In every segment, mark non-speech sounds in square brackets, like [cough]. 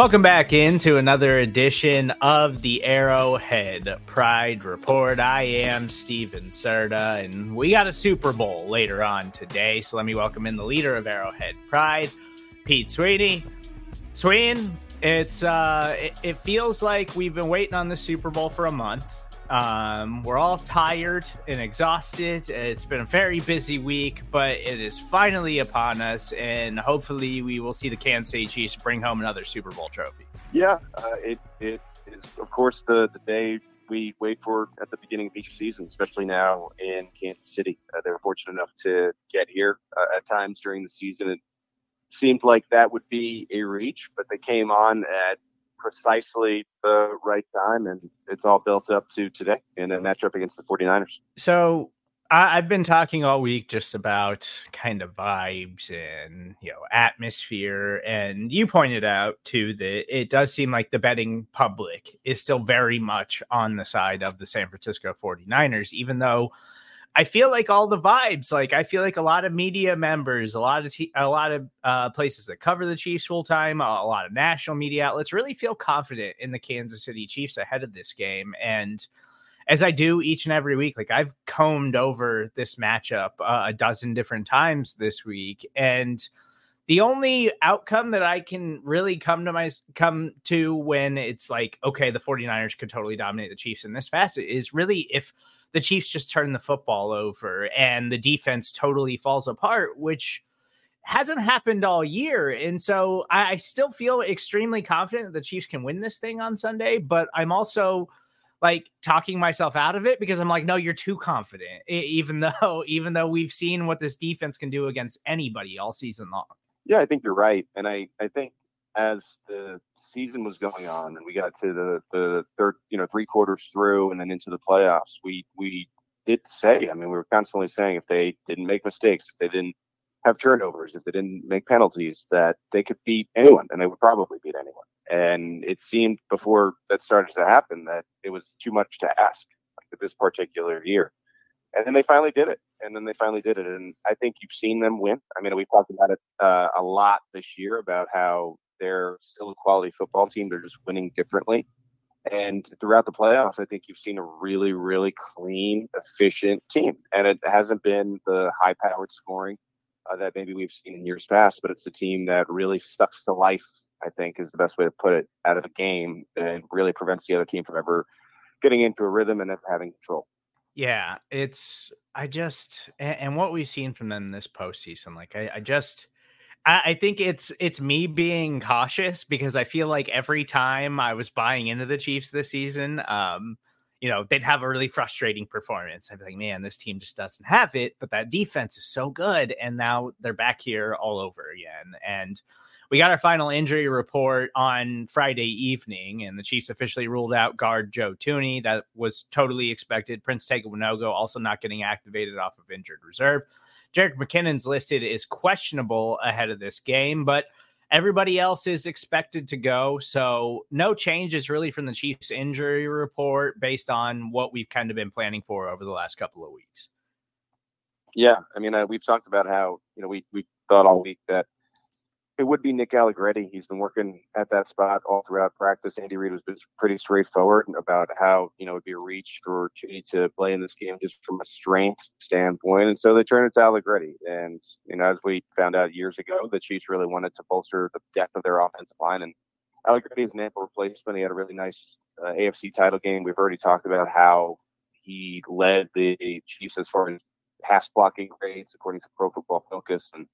Welcome back into another edition of the Arrowhead Pride Report. I am Stephen Serda, and we got a Super Bowl later on today. So let me welcome in the leader of Arrowhead Pride, Pete Sweeney. Sween, it's uh, it, it feels like we've been waiting on the Super Bowl for a month. Um, we're all tired and exhausted. It's been a very busy week, but it is finally upon us, and hopefully, we will see the Kansas City Chiefs bring home another Super Bowl trophy. Yeah, uh, it it is of course the the day we wait for at the beginning of each season, especially now in Kansas City. Uh, they were fortunate enough to get here uh, at times during the season. It seemed like that would be a reach, but they came on at precisely the right time, and it's all built up to today in a matchup against the 49ers. So I, have been talking all week just about kind of vibes and you know atmosphere, and you pointed out too that it does seem like the betting public is still very much on the side of the San Francisco 49ers, even though I feel like all the vibes, like I feel like a lot of media members, a lot of a lot of uh, places that cover the Chiefs full time, a, a lot of national media outlets really feel confident in the Kansas City Chiefs ahead of this game. And as I do each and every week, like I've combed over this matchup uh, a dozen different times this week, and the only outcome that I can really come to my come to when it's like, okay, the 49ers could totally dominate the Chiefs in this facet is really if the Chiefs just turn the football over and the defense totally falls apart, which hasn't happened all year. And so I, still feel extremely confident that the Chiefs can win this thing on Sunday, but I'm also like talking myself out of it because I'm like, no, you're too confident. Even [laughs] though, even though we've seen what this defense can do against anybody all season long. Yeah, I think you're right, and I I think as the season was going on and we got to the the third, you know, three quarters through and then into the playoffs, we we did say, I mean, we were constantly saying if they didn't make mistakes, if they didn't have turnovers, if they didn't make penalties, that they could beat anyone and they would probably beat anyone. And it seemed before that started to happen that it was too much to ask like, this particular year. And then they finally did it. And then they finally did it. And I think you've seen them win. I mean, we've talked about it uh, a lot this year about how they're still a quality football team. They're just winning differently. And throughout the playoffs, I think you've seen a really, really clean, efficient team. And it hasn't been the high powered scoring uh, that maybe we've seen in years past, but it's a team that really sucks to life, I think is the best way to put it, out of a game and really prevents the other team from ever getting into a rhythm and having control. Yeah, it's, I just, and, and what we've seen from them this postseason, like, I, I just, I, think it's it's me being cautious because I feel like every time I was buying into the Chiefs this season, um, you know, they'd have a really frustrating performance. I'd be like, man, this team just doesn't have it, but that defense is so good. And now they're back here all over again. And we got our final injury report on Friday evening, and the Chiefs officially ruled out guard Joe Thuney. That was totally expected. Prince Tega also not getting activated off of injured reserve. Jerick McKinnon's listed is questionable ahead of this game, but everybody else is expected to go. So no changes really from the Chiefs injury report based on what we've kind of been planning for over the last couple of weeks. Yeah, I mean, uh, we've talked about how you know we we thought all week that it would be Nick Allegretti. He's been working at that spot all throughout practice. Andy Reid was pretty straightforward about how you know it'd be a reach for Chitty to play in this game just from a strength standpoint, and so they turned it to Allegretti. And you know, as we found out years ago, the Chiefs really wanted to bolster the depth of their offensive line, and Allegretti is an ample replacement. He had a really nice uh, AFC title game. We've already talked about how he led the Chiefs as far as pass blocking grades according to Pro Football Focus, and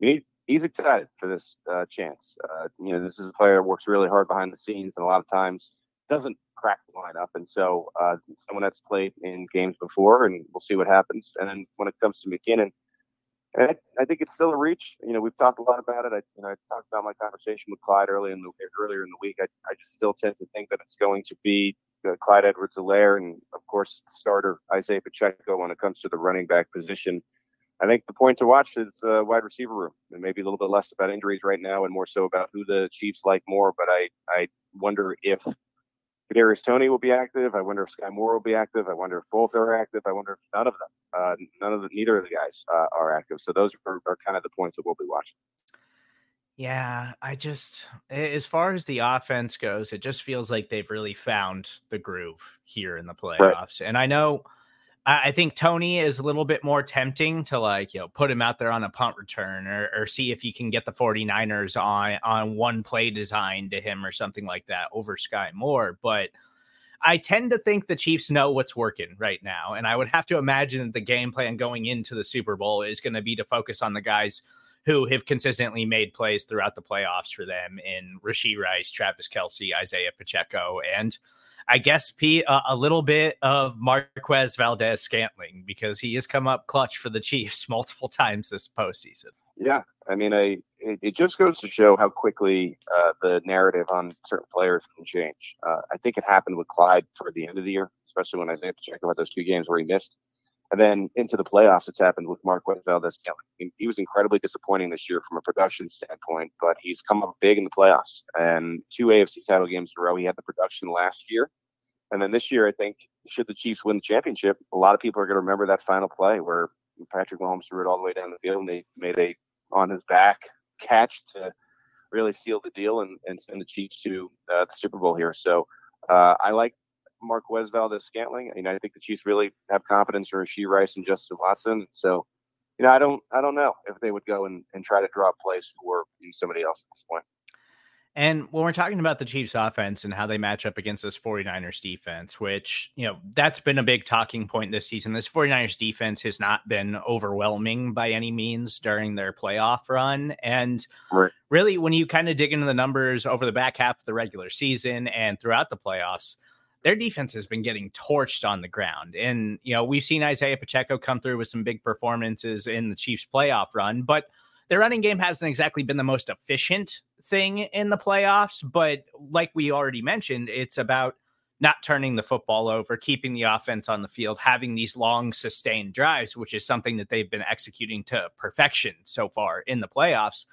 we need he's excited for this uh, chance. Uh, you know, this is a player that works really hard behind the scenes, and a lot of times doesn't crack the lineup. And so, uh, someone that's played in games before, and we'll see what happens. And then when it comes to McKinnon, I, I, think it's still a reach. You know, we've talked a lot about it. I, you know, I talked about my conversation with Clyde early in the earlier in the week. I, I just still tend to think that it's going to be uh, Clyde Edwards-Helaire and, of course, starter Isaiah Pacheco when it comes to the running back position. I think the point to watch is uh, wide receiver room, and maybe a little bit less about injuries right now, and more so about who the Chiefs like more. But I I wonder if Kadarius Toney will be active. I wonder if Sky Moore will be active. I wonder if both are active. I wonder if none of them, uh, none of the, neither of the guys uh, are active. So those are, are kind of the points that we'll be watching. Yeah, I just as far as the offense goes, it just feels like they've really found the groove here in the playoffs. Right. And I know I think Toney is a little bit more tempting to like, you know, put him out there on a punt return or, or see if you can get the 49ers on on one play design to him or something like that over Sky Moore. But I tend to think the Chiefs know what's working right now. And I would have to imagine that the game plan going into the Super Bowl is going to be to focus on the guys who have consistently made plays throughout the playoffs for them in Rashee Rice, Travis Kelce, Isaiah Pacheco, and I guess Pete a, a little bit of Marquez Valdes Scantling because he has come up clutch for the Chiefs [laughs] multiple times this postseason. Yeah, I mean, I it, it just goes to show how quickly uh, the narrative on certain players can change. Uh, I think it happened with Clyde toward the end of the year, especially when Isaiah Pacheco had those two games where he missed. And then into the playoffs, it's happened with Marquez Valdes Scantling. He was incredibly disappointing this year from a production standpoint, but he's come up big in the playoffs. And two AFC title games in a row. He had the production last year. And then this year, I think, should the Chiefs win the championship, a lot of people are going to remember that final play where Patrick Mahomes threw it all the way down the field and they made a on his back catch to really seal the deal and, and send the Chiefs to uh, the Super Bowl here. So uh, I like Marquez Valdes Scantling. You know, I think the Chiefs really have confidence in Rashee Rice and Justin Watson. So, you know, I don't I don't know if they would go and, and try to draw a plays for somebody else at this point. And when we're talking about the Chiefs offense and how they match up against this 49ers defense, which, you know, that's been a big talking point this season. This 49ers defense has not been overwhelming by any means during their playoff run. And right. really, when you kind of dig into the numbers over the back half of the regular season and throughout the playoffs, their defense has been getting torched on the ground. And, you know, we've seen Isaiah Pacheco come through with some big performances in the Chiefs playoff run, but their running game hasn't exactly been the most efficient thing in the playoffs. But like we already mentioned, it's about not turning the football over, keeping the offense on the field, having these long sustained drives, which is something that they've been executing to perfection so far in the playoffs.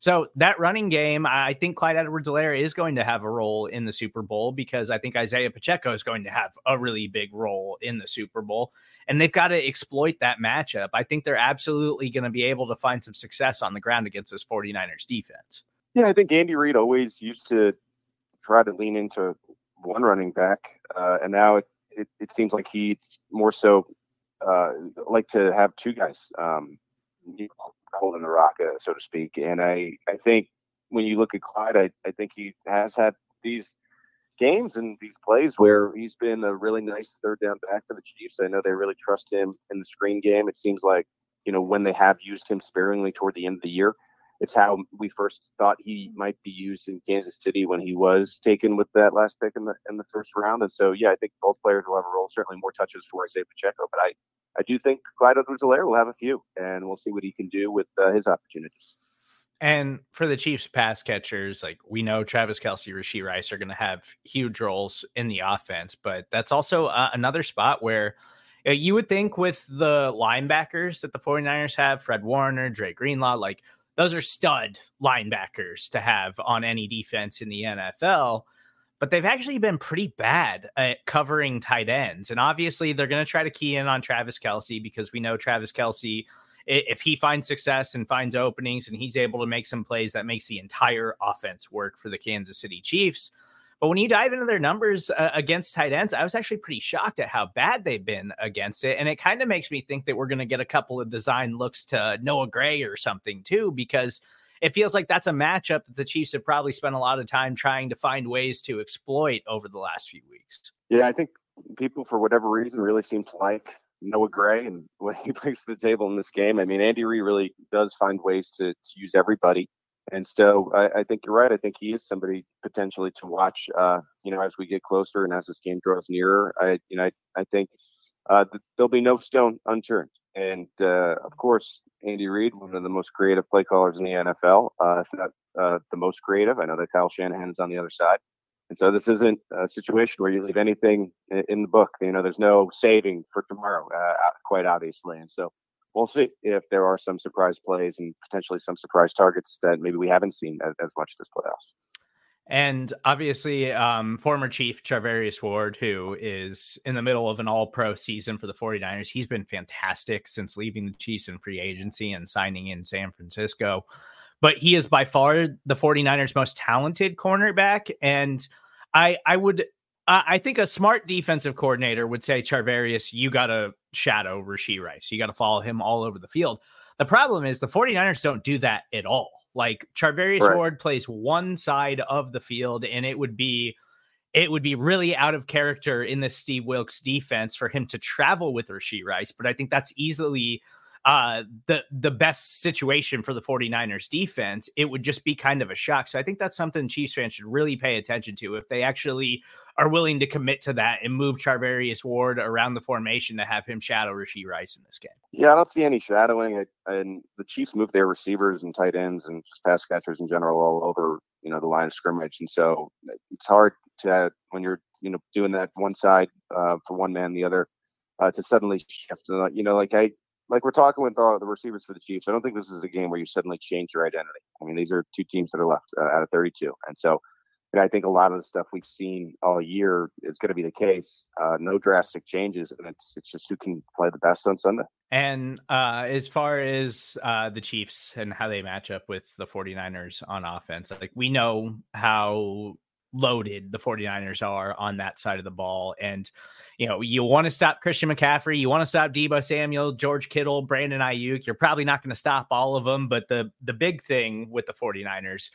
So that running game, I think Clyde Edwards-Helaire is going to have a role in the Super Bowl because I think Isaiah Pacheco is going to have a really big role in the Super Bowl. And they've got to exploit that matchup. I think they're absolutely going to be able to find some success on the ground against this 49ers defense. Yeah, I think Andy Reid always used to try to lean into one running back, uh, and now it, it, it, seems like he's more so uh, like to have two guys. Um, holding the rock, uh, so to speak. And I, I think when you look at Clyde, I, I think he has had these games and these plays where he's been a really nice third down back for the Chiefs. I know they really trust him in the screen game. It seems like, you know, when they have used him sparingly toward the end of the year, it's how we first thought he might be used in Kansas City when he was taken with that last pick in the in the first round. And so, yeah, I think both players will have a role. Certainly more touches for Isaiah Pacheco, but I I do think Clyde Edwards-Helaire will have a few, and we'll see what he can do with uh, his opportunities. And for the Chiefs pass catchers, like we know Travis Kelce, Rashee Rice are going to have huge roles in the offense, but that's also uh, another spot where uh, you would think with the linebackers that the 49ers have, Fred Warner, Dre Greenlaw, like those are stud linebackers to have on any defense in the NFL but they've actually been pretty bad at covering tight ends. And obviously, they're going to try to key in on Travis Kelce because we know Travis Kelce, if he finds success and finds openings and he's able to make some plays, that makes the entire offense work for the Kansas City Chiefs. But when you dive into their numbers uh, against tight ends, I was actually pretty shocked at how bad they've been against it. And it kind of makes me think that we're going to get a couple of design looks to Noah Gray or something too, because – it feels like that's a matchup that the Chiefs have probably spent a lot of time trying to find ways to exploit over the last few weeks. Yeah, I think people, for whatever reason, really seem to like Noah Gray and [laughs] what he brings to the table in this game. I mean, Andy Reid really does find ways to, to use everybody. And so I, I, think you're right. I think he is somebody potentially to watch, uh, you know, as we get closer and as this game draws nearer. I, you know, I, I think uh, th- there'll be no stone unturned. And uh, of course, Andy Reid, one of the most creative play callers in the NFL, uh, if not uh, the most creative. I know that Kyle Shanahan is on the other side. And so this isn't a situation where you leave anything in the book. You know, there's no saving for tomorrow, uh, quite obviously. And so we'll see if there are some surprise plays and potentially some surprise targets that maybe we haven't seen as, as much this playoffs. And obviously, um, former Chief Charvarius Ward, who is in the middle of an all pro season for the 49ers, he's been fantastic since leaving the Chiefs in free agency and signing in San Francisco. but he is by far the 49ers most talented cornerback and I I would I think a smart defensive coordinator would say Charvarius, you got to shadow Rashee Rice. You got to follow him all over the field. The problem is the 49ers don't do that at all. Like Charvarius right. Ward plays one side of the field, and it would be it would be really out of character in the Steve Wilks defense for him to travel with Rashee Rice. But I think that's easily uh, the the best situation for the 49ers defense, it would just be kind of a shock. So I think that's something Chiefs fans should really pay attention to if they actually are willing to commit to that and move Charvarius Ward around the formation to have him shadow Rashee Rice in this game. Yeah, I don't see any shadowing. And the Chiefs move their receivers and tight ends and just pass catchers in general all over, you know, the line of scrimmage. And so it's hard to when you're, you know, doing that one side uh, for one man, the other uh, to suddenly shift. You know, like I like we're talking with uh, the receivers for the Chiefs. I don't think this is a game where you suddenly change your identity. I mean, these are two teams that are left uh, out of 32, and so and I think a lot of the stuff we've seen all year is going to be the case. Uh, no drastic changes, and it's it's just who can play the best on Sunday. And uh, as far as uh, the Chiefs and how they match up with the 49ers on offense, like we know how loaded the 49ers are on that side of the ball. And, you know, you want to stop Christian McCaffrey, you want to stop Deebo Samuel, George Kittle, Brandon Aiyuk. You're probably not going to stop all of them, but the the big thing with the 49ers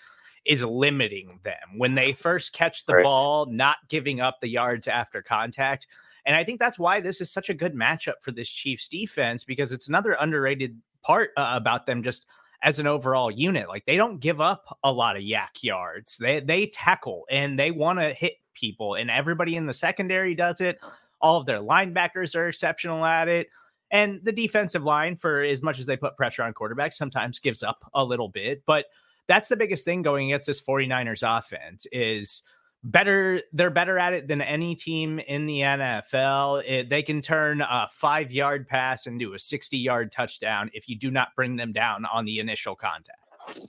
is limiting them when they first catch the right. ball, not giving up the yards after contact. And I think that's why this is such a good matchup for this Chiefs defense because it's another underrated part uh, about them just as an overall unit. Like they don't give up a lot of YAC yards. They they tackle and they want to hit people, and everybody in the secondary does it. All of their linebackers are exceptional at it. And the defensive line, for as much as they put pressure on quarterbacks, sometimes gives up a little bit. But that's the biggest thing going against this 49ers offense is better they're better at it than any team in the NFL. It, they can turn a 5-yard pass into a 60-yard touchdown if you do not bring them down on the initial contact.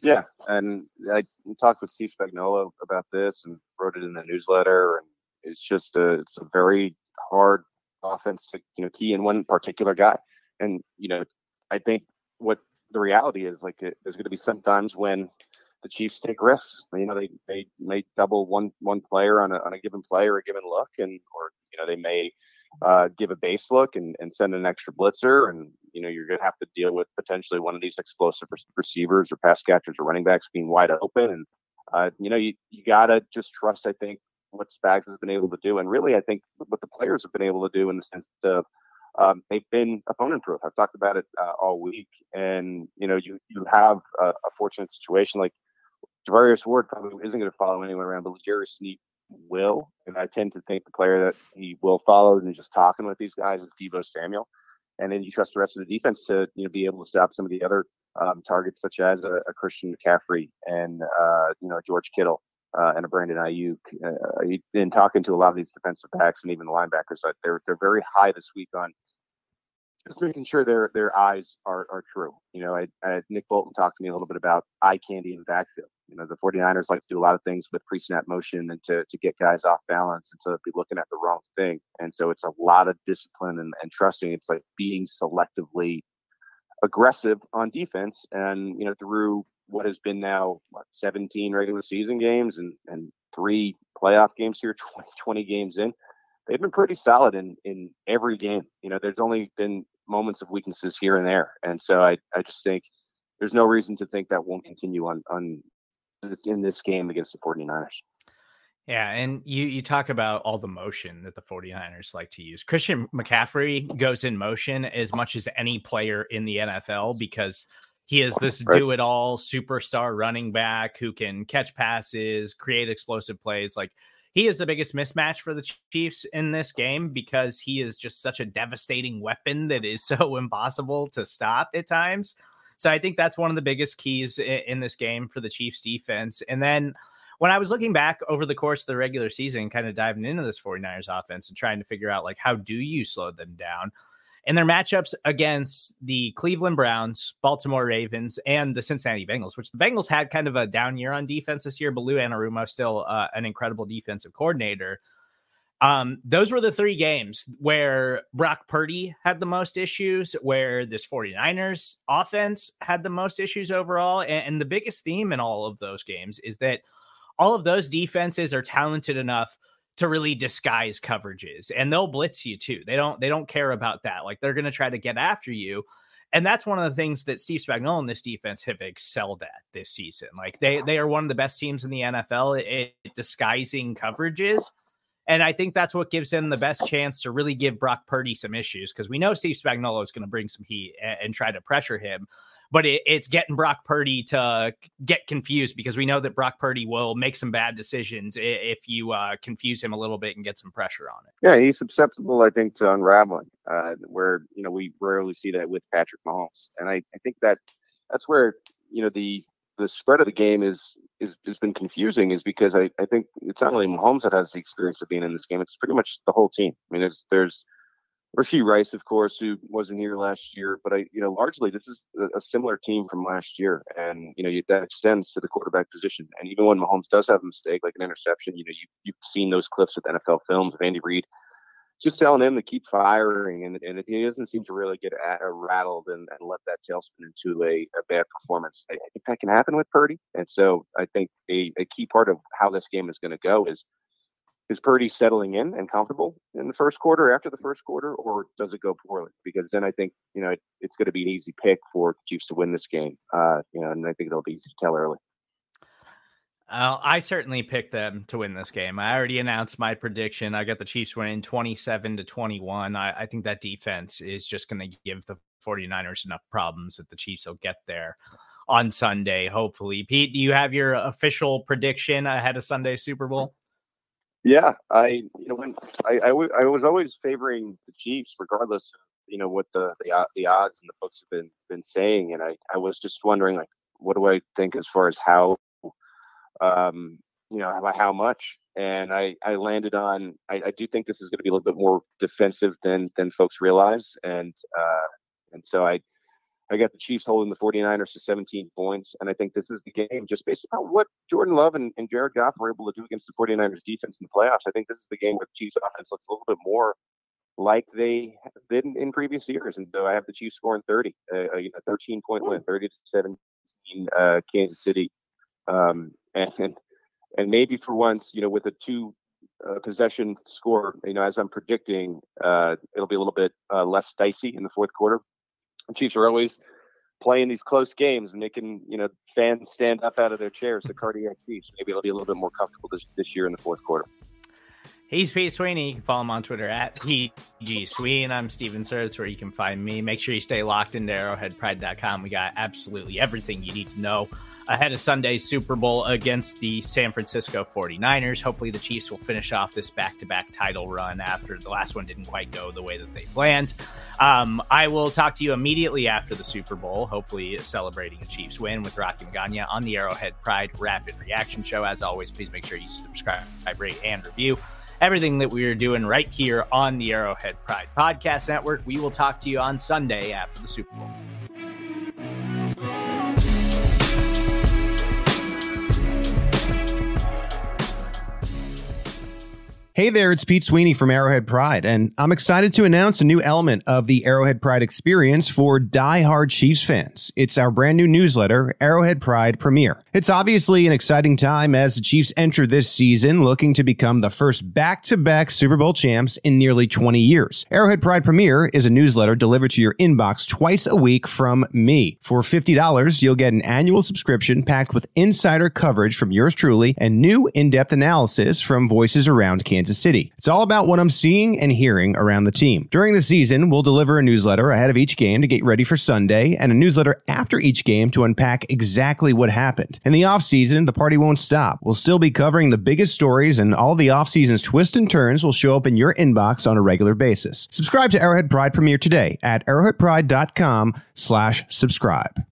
Yeah, and I talked with Steve Spagnuolo about this and wrote it in the newsletter and it's just a it's a very hard offense to you know key in one particular guy. And you know, I think what the reality is like it, there's going to be some times when the Chiefs take risks. You know, they they may double one one player on a on a given play or a given look, and or you know they may uh, give a base look and, and send an extra blitzer, and you know you're going to have to deal with potentially one of these explosive receivers or pass catchers or running backs being wide open, and uh, you know you you gotta just trust. I think what Spags has been able to do, and really I think what the players have been able to do in the sense of um, they've been opponent proof. I've talked about it uh, all week, and you know, you you have a, a fortunate situation like Charvarius Ward probably isn't going to follow anyone around, but L'Jarius Sneed will, and I tend to think the player that he will follow and just talking with these guys is Deebo Samuel, and then you trust the rest of the defense to you know be able to stop some of the other um, targets such as a, a Christian McCaffrey and uh, you know George Kittle uh, and a Brandon Aiyuk. Uh, in talking to a lot of these defensive backs and even the linebackers, they're they're very high this week on just making sure their their eyes are, are true. You know, I, I, Nick Bolton talked to me a little bit about eye candy in the backfield. You know, the 49ers like to do a lot of things with pre-snap motion and to, to get guys off balance and to be looking at the wrong thing. And so it's a lot of discipline and, and trusting. It's like being selectively aggressive on defense. And, you know, through what has been now what, 17 regular season games and, and three playoff games here, [laughs] 20, 20 games in, they've been pretty solid in, in every game. You know, there's only been moments of weaknesses here and there. And so I, I just think there's no reason to think that won't continue on, on in this game against the 49ers. Yeah, and you you talk about all the motion that the 49ers like to use. Christian McCaffrey goes in motion as much as any player in the NFL because he is this right. do it all superstar running back who can catch passes, create explosive plays. Like he is the biggest mismatch for the Chiefs in this game because he is just such a devastating weapon that is [laughs] so impossible to stop at times. So I think that's one of the biggest keys in, in this game for the Chiefs defense. And then when I was looking back over the course of the regular season, kind of diving into this 49ers offense and trying to figure out like how do you slow them down? And their matchups against the Cleveland Browns, Baltimore Ravens, and the Cincinnati Bengals, which the Bengals had kind of a down year on defense this year, but Lou Anarumo still uh, an incredible defensive coordinator. Um, those were the three games where Brock Purdy had the most issues, where this 49ers offense had the most issues overall. And, and the biggest theme in all of those games is that all of those defenses are talented enough to really disguise coverages and they'll blitz you too. They don't they don't care about that. Like they're going to try to get after you. And that's one of the things that Steve Spagnuolo and this defense have excelled at this season. Like they they are one of the best teams in the NFL at, at disguising coverages. And I think that's what gives him the best chance to really give Brock Purdy some issues because we know Steve Spagnuolo is going to bring some heat and, and, try to pressure him but it, it's getting Brock Purdy to get confused because we know that Brock Purdy will make some bad decisions if you uh, confuse him a little bit and get some pressure on it. Yeah, he's susceptible, I think, to unraveling, uh, where you know we rarely see that with Patrick Mahomes, and I, I think that that's where you know the the spread of the game is is has been confusing is because I, I think it's not only Mahomes that has the experience of being in this game, it's pretty much the whole team. I mean, there's there's Rashee Rice, of course, who wasn't here last year, but I, you know, largely this is a, a similar team from last year, and you know that extends to the quarterback position. And even when Mahomes does have a mistake, like an interception, you know, you, you've seen those clips with NFL films of Andy Reid just telling him to keep firing, and and he doesn't seem to really get a, a rattled and, and let that tailspin into a, a bad performance. I, I think that can happen with Purdy, and so I think a, a key part of how this game is going to go is is Purdy settling in and comfortable in the first quarter after the first quarter, or does it go poorly? Because then I think you know it, it's going to be an easy pick for the Chiefs to win this game. Uh, you know, and I think it'll be easy to tell early. Uh, I certainly picked them to win this game. I already announced my prediction. I got the Chiefs winning 27 to 21. I, I think that defense is just going to give the 49ers enough problems that the Chiefs will get there on Sunday, hopefully. Pete, do you have your official prediction ahead of Sunday Super Bowl? Yeah, I you know when I, I, w- I was always favoring the Chiefs, regardless of you know what the the, the odds and the books have been been saying, and I I was just wondering like what do I think as far as how um you know how, how much and I, I landed on I, I do think this is going to be a little bit more defensive than than folks realize and uh and so I I got the Chiefs holding the 49ers to 17 points. And I think this is the game just based on what Jordan Love and, and Jared Goff were able to do against the 49ers defense in the playoffs. I think this is the game where the Chiefs offense looks a little bit more like they did in, in previous years. And so I have the Chiefs scoring 30, uh, a 13 point win, 30 to 17, uh, Kansas City. Um, and, and, and maybe for once, you know, with a two uh, possession score, you know, as I'm predicting, uh, it'll be a little bit uh, less dicey in the fourth quarter. The Chiefs are always playing these close games, and they can, you know fans stand up out of their chairs. The cardiac Chiefs. Maybe it'll be a little bit more comfortable this this year in the fourth quarter. He's Pete Sweeney. You can follow him on Twitter at PG Sweeney. I'm Stephen Serda, where you can find me. Make sure you stay locked into arrowheadpride.com. We got absolutely everything you need to know ahead of Sunday's Super Bowl against the San Francisco 49ers. Hopefully, the Chiefs will finish off this back to back title run after the last one didn't quite go the way that they planned. Um, I will talk to you immediately after the Super Bowl, hopefully celebrating a Chiefs win with Rocky and on the Arrowhead Pride Rapid Reaction Show. As always, please make sure you subscribe, rate, and review everything that we are doing right here on the Arrowhead Pride Podcast Network. We will talk to you on Sunday after the Super Bowl. Hey there, it's Pete Sweeney from Arrowhead Pride, and I'm excited to announce a new element of the Arrowhead Pride experience for die-hard Chiefs fans. It's our brand new newsletter, Arrowhead Pride Premiere. It's obviously an exciting time as the Chiefs enter this season looking to become the first back-to-back Super Bowl champs in nearly 20 years. Arrowhead Pride Premiere is a newsletter delivered to your inbox twice a week from me. For $50, you'll get an annual subscription packed with insider coverage from yours truly and new in-depth analysis from voices around Kansas Kansas City. It's all about what I'm seeing and hearing around the team. During the season, we'll deliver a newsletter ahead of each game to get ready for Sunday and a newsletter after each game to unpack exactly what happened. In the offseason, the party won't stop. We'll still be covering the biggest stories and all the offseason's twists and turns will show up in your inbox on a regular basis. Subscribe to Arrowhead Pride Premiere today at arrowheadpride.com slash subscribe.